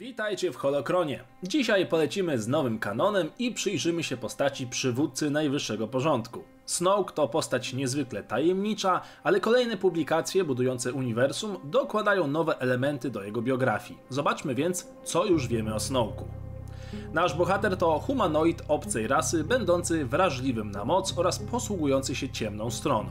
Witajcie w Holokronie. Dzisiaj polecimy z nowym kanonem i przyjrzymy się postaci przywódcy najwyższego porządku. Snoke to postać niezwykle tajemnicza, ale kolejne publikacje budujące uniwersum dokładają nowe elementy do jego biografii. Zobaczmy więc, co już wiemy o Snoke'u. Nasz bohater to humanoid obcej rasy, będący wrażliwym na moc oraz posługujący się ciemną stroną.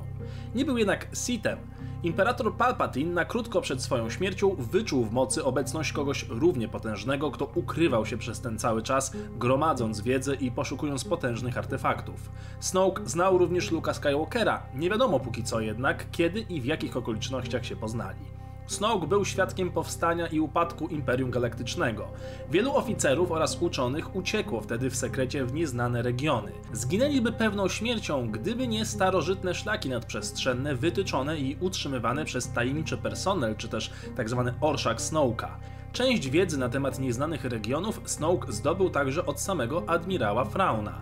Nie był jednak Sithem, Imperator Palpatine na krótko przed swoją śmiercią wyczuł w mocy obecność kogoś równie potężnego, kto ukrywał się przez ten cały czas, gromadząc wiedzę i poszukując potężnych artefaktów. Snoke znał również Luka Skywalkera, nie wiadomo póki co jednak, kiedy i w jakich okolicznościach się poznali. Snoke był świadkiem powstania i upadku Imperium Galaktycznego. Wielu oficerów oraz uczonych uciekło wtedy w sekrecie w nieznane regiony. Zginęliby pewną śmiercią, gdyby nie starożytne szlaki nadprzestrzenne wytyczone i utrzymywane przez tajemniczy personel, czy też tzw. Tak orszak Snoke'a. Część wiedzy na temat nieznanych regionów Snoke zdobył także od samego admirała Frauna.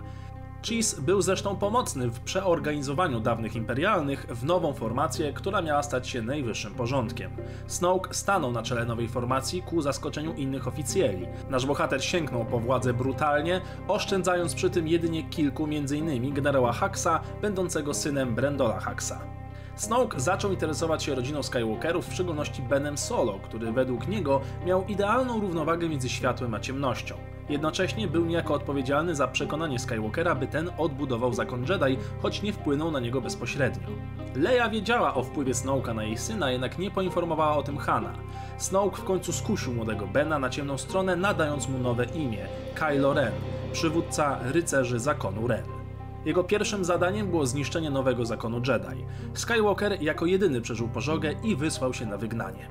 Cheese był zresztą pomocny w przeorganizowaniu dawnych imperialnych w nową formację, która miała stać się najwyższym porządkiem. Snoke stanął na czele nowej formacji ku zaskoczeniu innych oficjeli. Nasz bohater sięgnął po władzę brutalnie, oszczędzając przy tym jedynie kilku, m.in. generała Haxa, będącego synem Brendola Haxa. Snoke zaczął interesować się rodziną Skywalkerów, w szczególności Benem Solo, który według niego miał idealną równowagę między światłem a ciemnością. Jednocześnie był niejako odpowiedzialny za przekonanie Skywalkera, by ten odbudował zakon Jedi, choć nie wpłynął na niego bezpośrednio. Leia wiedziała o wpływie Snowka na jej syna, jednak nie poinformowała o tym Hana. Snoke w końcu skusił młodego Bena na ciemną stronę, nadając mu nowe imię Kylo Ren, przywódca rycerzy zakonu Ren. Jego pierwszym zadaniem było zniszczenie nowego zakonu Jedi. Skywalker jako jedyny przeżył pożogę i wysłał się na wygnanie.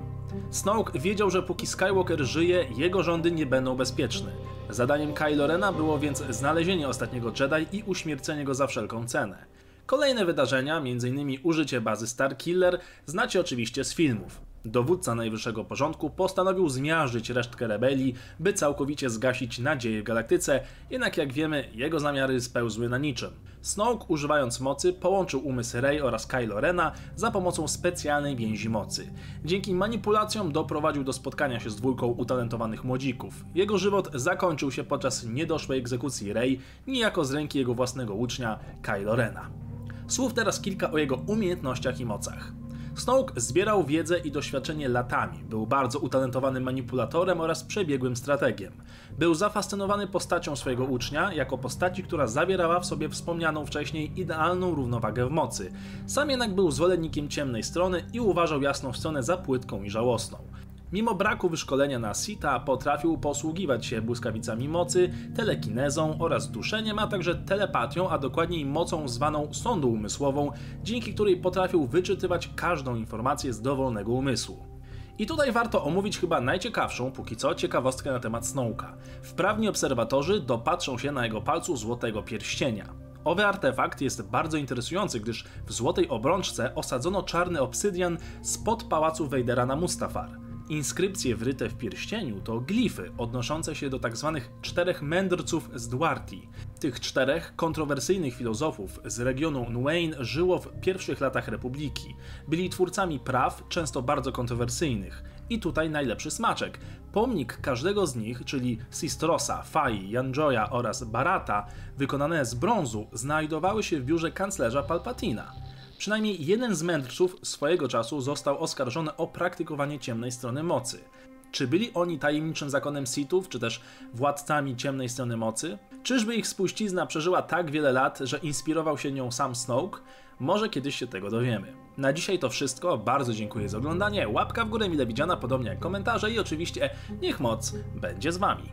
Snoke wiedział, że póki Skywalker żyje, jego rządy nie będą bezpieczne. Zadaniem Kylo Rena było więc znalezienie ostatniego Jedi i uśmiercenie go za wszelką cenę. Kolejne wydarzenia, m.in. użycie bazy Starkiller, znacie oczywiście z filmów. Dowódca najwyższego porządku postanowił zmiażdżyć resztkę rebelii, by całkowicie zgasić nadzieję w galaktyce, jednak jak wiemy, jego zamiary spełzły na niczym. Snoke, używając mocy, połączył umysł Rey oraz Kylo Rena za pomocą specjalnej więzi mocy. Dzięki manipulacjom doprowadził do spotkania się z dwójką utalentowanych młodzików. Jego żywot zakończył się podczas niedoszłej egzekucji Rey, niejako z ręki jego własnego ucznia Kylo Rena. Słów teraz kilka o jego umiejętnościach i mocach. Snoke zbierał wiedzę i doświadczenie latami, był bardzo utalentowanym manipulatorem oraz przebiegłym strategiem. Był zafascynowany postacią swojego ucznia, jako postaci, która zawierała w sobie wspomnianą wcześniej idealną równowagę w mocy. Sam jednak był zwolennikiem ciemnej strony i uważał jasną stronę za płytką i żałosną. Mimo braku wyszkolenia na Sita potrafił posługiwać się błyskawicami mocy, telekinezą oraz duszeniem, a także telepatią, a dokładniej mocą zwaną sondą umysłową, dzięki której potrafił wyczytywać każdą informację z dowolnego umysłu. I tutaj warto omówić chyba najciekawszą, póki co, ciekawostkę na temat Snowka. Wprawni obserwatorzy dopatrzą się na jego palcu złotego pierścienia. Owy artefakt jest bardzo interesujący, gdyż w złotej obrączce osadzono czarny obsydian spod pałacu Wejdera na Mustafar. Inskrypcje wryte w pierścieniu to glify odnoszące się do tzw. Tak czterech mędrców z Duarti. Tych czterech kontrowersyjnych filozofów z regionu Nuain żyło w pierwszych latach Republiki. Byli twórcami praw, często bardzo kontrowersyjnych. I tutaj najlepszy smaczek. Pomnik każdego z nich, czyli Sistrosa, Fai, Janjoya oraz Barata, wykonane z brązu, znajdowały się w biurze kanclerza Palpatina. Przynajmniej jeden z mędrców swojego czasu został oskarżony o praktykowanie ciemnej strony mocy. Czy byli oni tajemniczym zakonem Sithów, czy też władcami ciemnej strony mocy? Czyżby ich spuścizna przeżyła tak wiele lat, że inspirował się nią sam Snoke? Może kiedyś się tego dowiemy. Na dzisiaj to wszystko, bardzo dziękuję za oglądanie, łapka w górę mile widziana, podobnie jak komentarze i oczywiście niech moc będzie z wami.